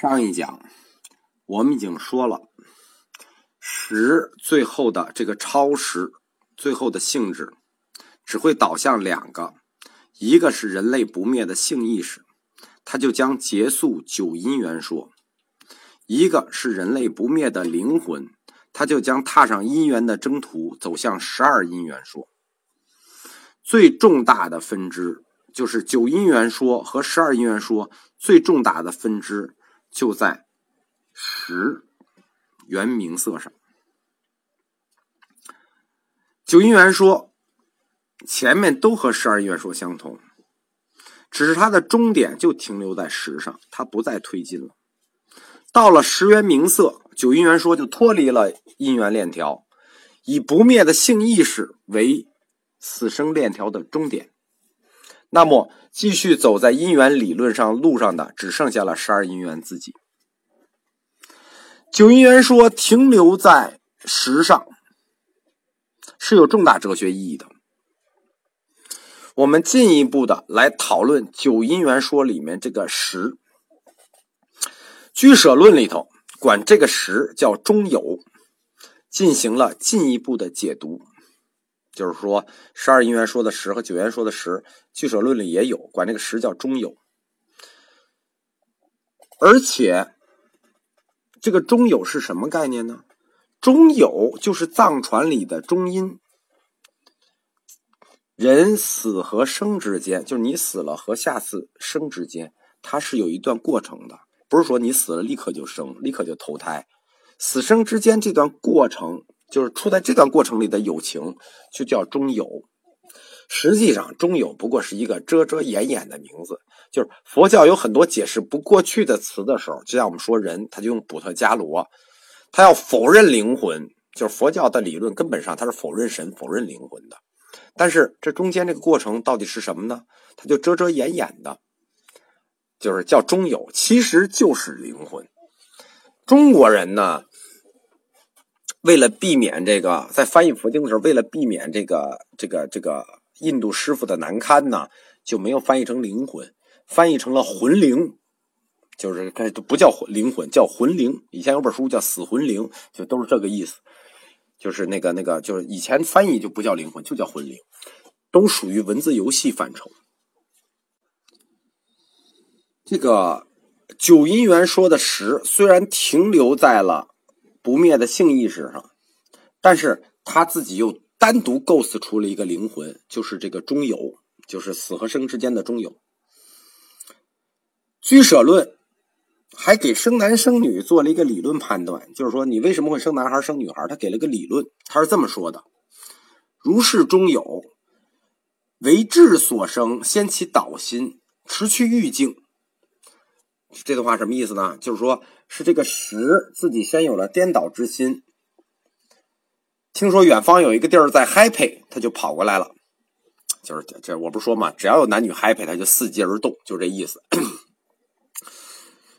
上一讲我们已经说了，十最后的这个超实最后的性质，只会导向两个，一个是人类不灭的性意识，它就将结束九因缘说；一个是人类不灭的灵魂，它就将踏上因缘的征途，走向十二因缘说。最重大的分支就是九因缘说和十二因缘说最重大的分支。就在十元明色上，九因缘说前面都和十二因缘说相同，只是它的终点就停留在十上，它不再推进了。到了十元明色，九因缘说就脱离了因缘链条，以不灭的性意识为死生链条的终点。那么，继续走在因缘理论上路上的，只剩下了十二因缘自己。九因缘说停留在实上，是有重大哲学意义的。我们进一步的来讨论九因缘说里面这个实。居舍论里头管这个实叫中有，进行了进一步的解读。就是说，十二因缘说的十和九缘说的十，俱舍论里也有，管这个十叫中有。而且，这个中有是什么概念呢？中有就是藏传里的中阴。人死和生之间，就是你死了和下次生之间，它是有一段过程的，不是说你死了立刻就生，立刻就投胎。死生之间这段过程。就是处在这段过程里的友情，就叫中友。实际上，中友不过是一个遮遮掩掩的名字。就是佛教有很多解释不过去的词的时候，就像我们说人，他就用普特伽罗，他要否认灵魂。就是佛教的理论根本上他是否认神、否认灵魂的。但是这中间这个过程到底是什么呢？他就遮遮掩掩的，就是叫中友，其实就是灵魂。中国人呢？为了避免这个，在翻译佛经的时候，为了避免这个这个这个印度师傅的难堪呢，就没有翻译成灵魂，翻译成了魂灵，就是它不叫魂灵魂，叫魂灵。以前有本书叫《死魂灵》，就都是这个意思，就是那个那个，就是以前翻译就不叫灵魂，就叫魂灵，都属于文字游戏范畴。这个九因缘说的十，虽然停留在了。不灭的性意识上，但是他自己又单独构思出了一个灵魂，就是这个中有，就是死和生之间的中有。居舍论还给生男生女做了一个理论判断，就是说你为什么会生男孩生女孩，他给了个理论，他是这么说的：如是中有，为智所生，先其导心，持去欲境。这段话什么意思呢？就是说。是这个十自己先有了颠倒之心，听说远方有一个地儿在 happy，他就跑过来了。就是这这，我不是说嘛，只要有男女 happy，他就伺机而动，就这意思。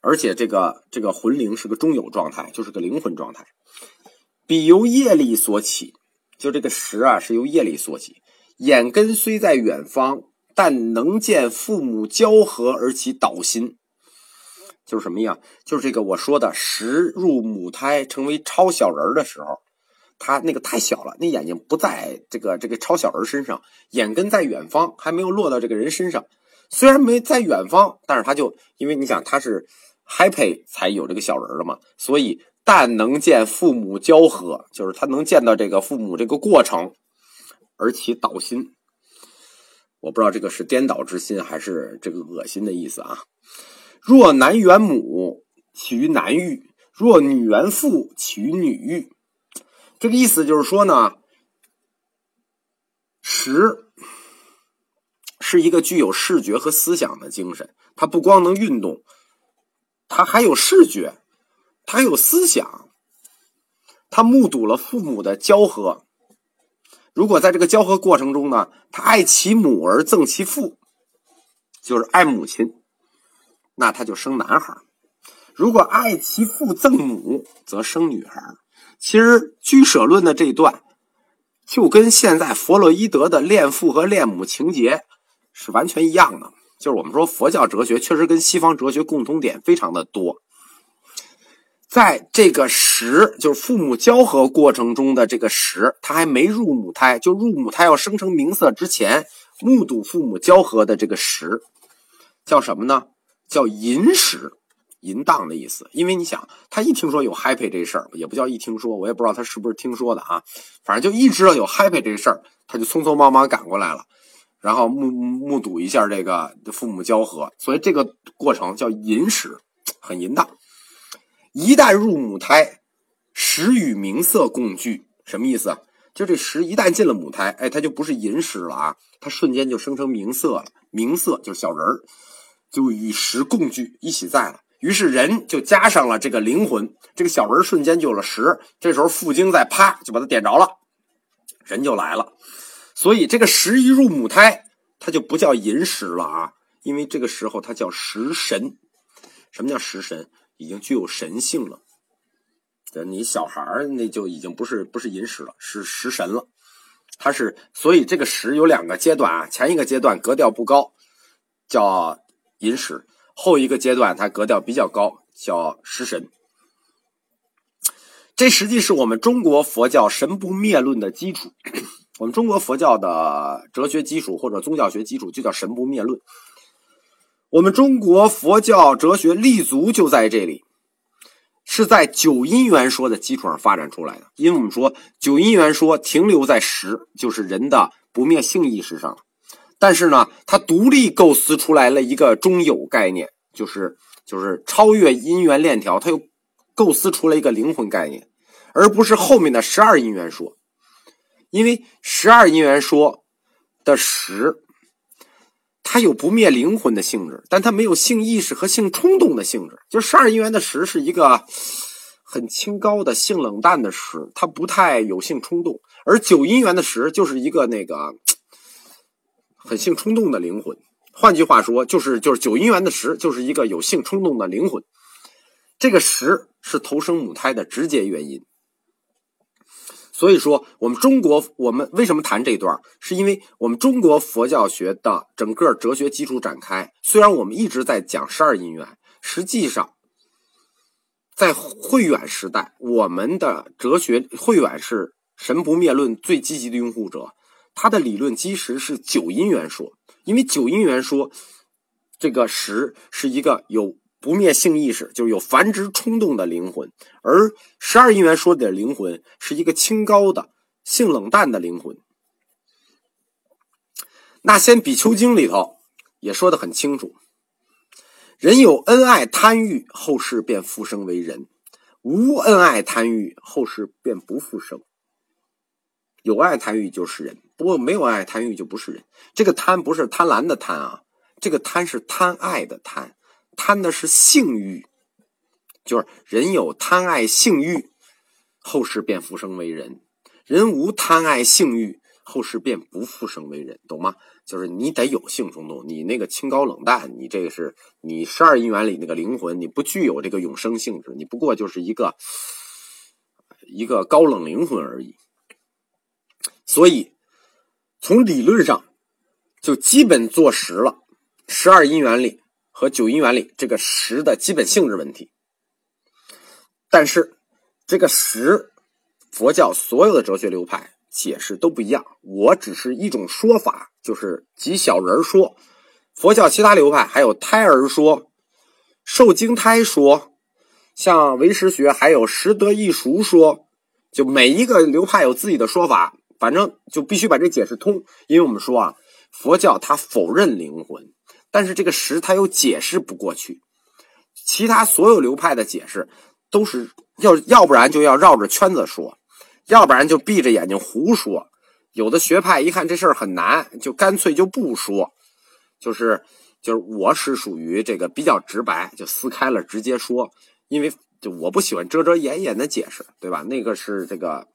而且这个这个魂灵是个中有状态，就是个灵魂状态。彼由业力所起，就这个十啊是由业力所起。眼根虽在远方，但能见父母交合而起导心。就是什么呀？就是这个我说的，时入母胎成为超小人的时候，他那个太小了，那眼睛不在这个这个超小人身上，眼根在远方，还没有落到这个人身上。虽然没在远方，但是他就因为你想他是 happy 才有这个小人的嘛，所以但能见父母交合，就是他能见到这个父母这个过程，而起导心。我不知道这个是颠倒之心还是这个恶心的意思啊。若男缘母，起于男欲；若女缘父，起于女欲。这个意思就是说呢，十是一个具有视觉和思想的精神。它不光能运动，它还有视觉，它有思想。他目睹了父母的交合。如果在这个交合过程中呢，他爱其母而憎其父，就是爱母亲。那他就生男孩如果爱其父憎母，则生女孩其实居舍论的这一段，就跟现在弗洛伊德的恋父和恋母情节是完全一样的。就是我们说佛教哲学确实跟西方哲学共同点非常的多，在这个时，就是父母交合过程中的这个时，他还没入母胎，就入母胎要生成名色之前，目睹父母交合的这个时，叫什么呢？叫淫时，淫荡的意思。因为你想，他一听说有 happy 这事儿，也不叫一听说，我也不知道他是不是听说的啊，反正就一知道有 happy 这事儿，他就匆匆忙忙赶过来了。然后目目睹一下这个父母交合，所以这个过程叫淫时，很淫荡。一旦入母胎，时与名色共聚，什么意思？就这时一旦进了母胎，哎，它就不是淫时了啊，它瞬间就生成名色了。名色就是小人儿，就与石共聚，一起在了。于是人就加上了这个灵魂，这个小人瞬间就有了石。这时候父精在啪就把它点着了，人就来了。所以这个石一入母胎，它就不叫银石了啊，因为这个时候它叫食神。什么叫食神？已经具有神性了。你小孩儿那就已经不是不是银石了，是食神了。它是所以这个石有两个阶段啊，前一个阶段格调不高，叫寅时；后一个阶段它格调比较高，叫食神。这实际是我们中国佛教神不灭论的基础。我们中国佛教的哲学基础或者宗教学基础就叫神不灭论。我们中国佛教哲学立足就在这里，是在九因缘说的基础上发展出来的。因为我们说九因缘说停留在实，就是人的不灭性意识上但是呢，它独立构思出来了一个中有概念，就是就是超越因缘链条，它又构思出了一个灵魂概念，而不是后面的十二因缘说。因为十二因缘说的十，它有不灭灵魂的性质，但它没有性意识和性冲动的性质。就十二因缘的十是一个很清高的性冷淡的十，它不太有性冲动；而九因缘的十就是一个那个很性冲动的灵魂。换句话说，就是就是九因缘的十就是一个有性冲动的灵魂。这个十是投生母胎的直接原因。所以说，我们中国，我们为什么谈这段是因为我们中国佛教学的整个哲学基础展开。虽然我们一直在讲十二因缘，实际上，在慧远时代，我们的哲学慧远是神不灭论最积极的拥护者，他的理论基石是九因缘说，因为九因缘说，这个十是一个有。不灭性意识就是有繁殖冲动的灵魂，而十二因缘说的灵魂是一个清高的性冷淡的灵魂。那先比丘经里头也说的很清楚：人有恩爱贪欲，后世便复生为人；无恩爱贪欲，后世便不复生。有爱贪欲就是人，不过没有爱贪欲就不是人。这个贪不是贪婪的贪啊，这个贪是贪爱的贪。贪的是性欲，就是人有贪爱性欲，后世便复生为人；人无贪爱性欲，后世便不复生为人，懂吗？就是你得有性冲动，你那个清高冷淡，你这个是你十二因缘里那个灵魂，你不具有这个永生性质，你不过就是一个一个高冷灵魂而已。所以从理论上就基本坐实了十二因缘里。和九因缘里这个十的基本性质问题，但是这个十，佛教所有的哲学流派解释都不一样。我只是一种说法，就是即小人说。佛教其他流派还有胎儿说、受精胎说，像唯识学还有识得一熟说，就每一个流派有自己的说法，反正就必须把这解释通。因为我们说啊，佛教它否认灵魂。但是这个实它又解释不过去，其他所有流派的解释都是要要不然就要绕着圈子说，要不然就闭着眼睛胡说。有的学派一看这事儿很难，就干脆就不说。就是就是我是属于这个比较直白，就撕开了直接说，因为就我不喜欢遮遮掩掩的解释，对吧？那个是这个，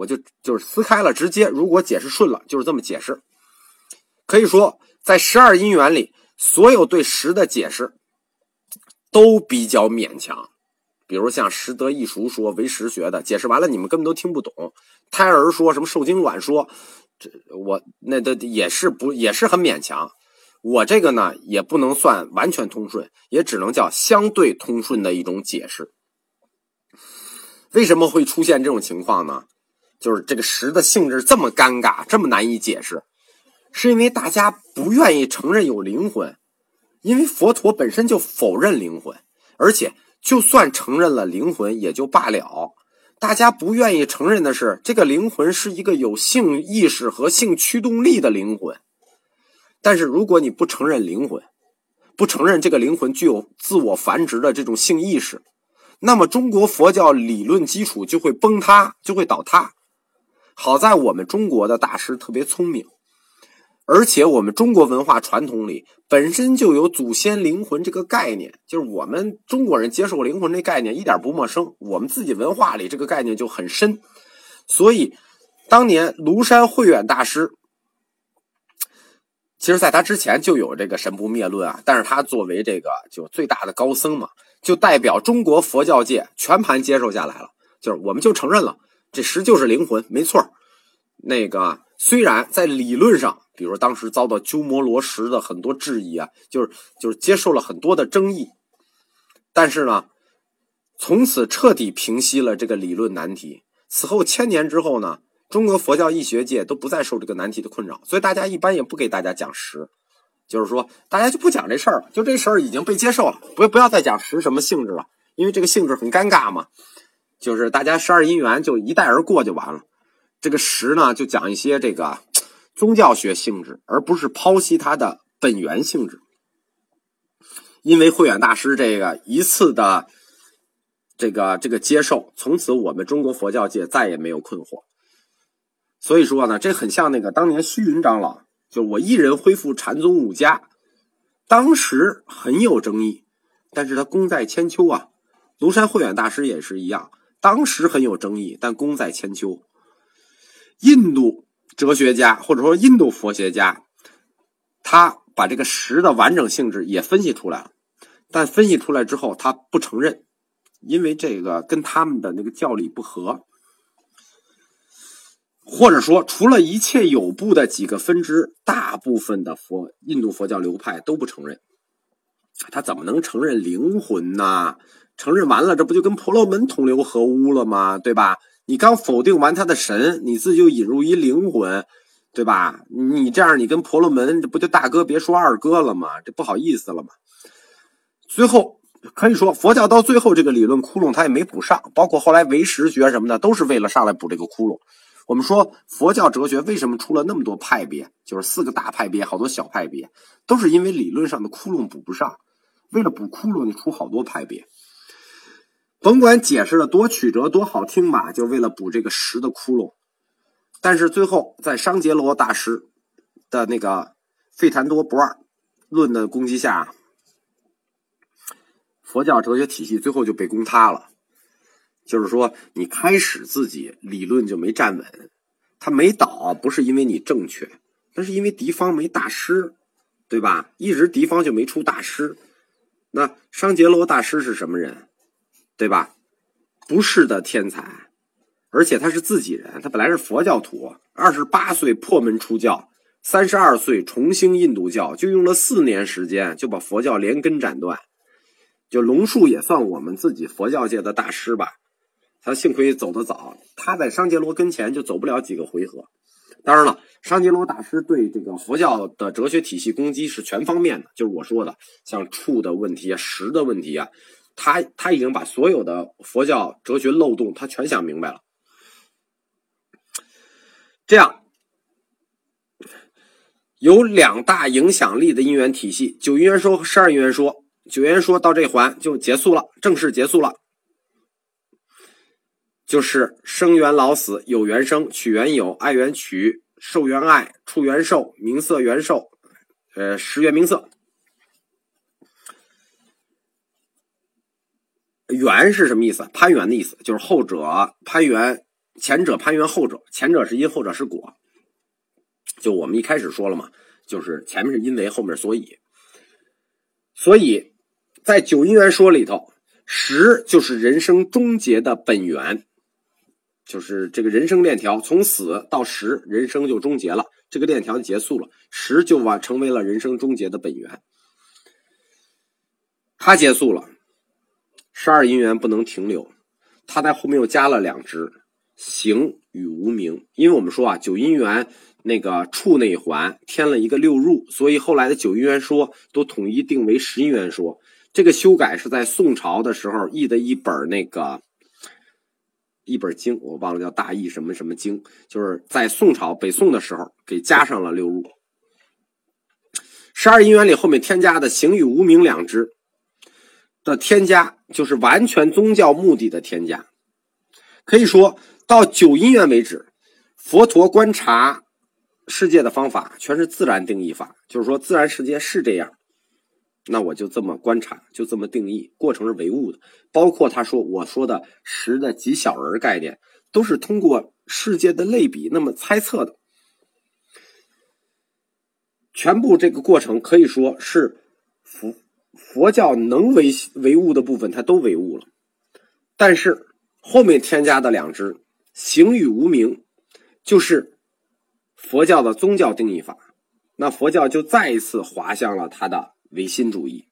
我就就是撕开了直接。如果解释顺了，就是这么解释。可以说在十二因缘里。所有对十的解释都比较勉强，比如像识得一熟说为实学的解释完了，你们根本都听不懂。胎儿说什么受精卵说，这我那的也是不也是很勉强。我这个呢也不能算完全通顺，也只能叫相对通顺的一种解释。为什么会出现这种情况呢？就是这个十的性质这么尴尬，这么难以解释，是因为大家不愿意承认有灵魂，因为佛陀本身就否认灵魂，而且就算承认了灵魂也就罢了，大家不愿意承认的是，这个灵魂是一个有性意识和性驱动力的灵魂。但是如果你不承认灵魂，不承认这个灵魂具有自我繁殖的这种性意识，那么中国佛教理论基础就会崩塌，就会倒塌。好在我们中国的大师特别聪明，而且我们中国文化传统里本身就有祖先灵魂这个概念，就是我们中国人接受灵魂这概念一点不陌生，我们自己文化里这个概念就很深。所以，当年庐山慧远大师，其实在他之前就有这个神不灭论啊，但是他作为这个就最大的高僧嘛，就代表中国佛教界全盘接受下来了，就是我们就承认了。这石就是灵魂，没错那个虽然在理论上，比如当时遭到鸠摩罗什的很多质疑啊，就是就是接受了很多的争议，但是呢，从此彻底平息了这个理论难题。此后千年之后呢，中国佛教医学界都不再受这个难题的困扰，所以大家一般也不给大家讲石，就是说大家就不讲这事儿了，就这事儿已经被接受了，不不要再讲石什么性质了，因为这个性质很尴尬嘛。就是大家十二因缘就一带而过就完了，这个十呢就讲一些这个宗教学性质，而不是剖析它的本源性质。因为慧远大师这个一次的这个这个接受，从此我们中国佛教界再也没有困惑。所以说呢，这很像那个当年虚云长老，就我一人恢复禅宗五家，当时很有争议，但是他功在千秋啊。庐山慧远大师也是一样。当时很有争议，但功在千秋。印度哲学家或者说印度佛学家，他把这个十的完整性质也分析出来了，但分析出来之后，他不承认，因为这个跟他们的那个教理不合，或者说除了一切有部的几个分支，大部分的佛印度佛教流派都不承认。他怎么能承认灵魂呢？承认完了，这不就跟婆罗门同流合污了吗？对吧？你刚否定完他的神，你自己就引入一灵魂，对吧？你这样，你跟婆罗门这不就大哥别说二哥了吗？这不好意思了吗？最后可以说，佛教到最后这个理论窟窿他也没补上，包括后来唯识学什么的，都是为了上来补这个窟窿。我们说佛教哲学为什么出了那么多派别？就是四个大派别，好多小派别，都是因为理论上的窟窿补不上。为了补窟窿，你出好多派别。甭管解释的多曲折多好听吧，就为了补这个十的窟窿。但是最后，在商杰罗大师的那个费檀多不二论的攻击下，佛教哲学体系最后就被攻塌了。就是说，你开始自己理论就没站稳，他没倒，不是因为你正确，那是因为敌方没大师，对吧？一直敌方就没出大师。那商杰罗大师是什么人？对吧？不是的天才，而且他是自己人。他本来是佛教徒，二十八岁破门出教，三十二岁重兴印度教，就用了四年时间就把佛教连根斩断。就龙树也算我们自己佛教界的大师吧。他幸亏走得早，他在商杰罗跟前就走不了几个回合。当然了，商杰罗大师对这个佛教的哲学体系攻击是全方面的，就是我说的像处的问题啊、识的问题啊。他他已经把所有的佛教哲学漏洞，他全想明白了。这样有两大影响力的因缘体系：九因缘说和十二因缘说。九因缘说到这环就结束了，正式结束了，就是生缘老死，有缘生，取缘有，爱缘取，受缘爱，处缘受，名色缘受，呃，识缘名色。缘是什么意思？攀缘的意思，就是后者攀缘，前者攀缘后者，前者是因，后者是果。就我们一开始说了嘛，就是前面是因为，后面所以。所以在九因缘说里头，十就是人生终结的本源，就是这个人生链条从死到十，人生就终结了，这个链条结束了，十就完成为了人生终结的本源，它结束了。十二因缘不能停留，他在后面又加了两支行与无名，因为我们说啊，九因缘那个处那一环添了一个六入，所以后来的九因缘说都统一定为十因缘说。这个修改是在宋朝的时候译的一本那个一本经，我忘了叫大义什么什么经，就是在宋朝北宋的时候给加上了六入。十二因缘里后面添加的行与无名两支的添加，就是完全宗教目的的添加。可以说到九因缘为止，佛陀观察世界的方法全是自然定义法，就是说自然世界是这样。那我就这么观察，就这么定义，过程是唯物的。包括他说我说的十的极小人概念，都是通过世界的类比那么猜测的。全部这个过程可以说是佛佛教能唯唯物的部分，它都唯物了。但是后面添加的两支行与无名，就是佛教的宗教定义法。那佛教就再一次滑向了它的。唯心主义。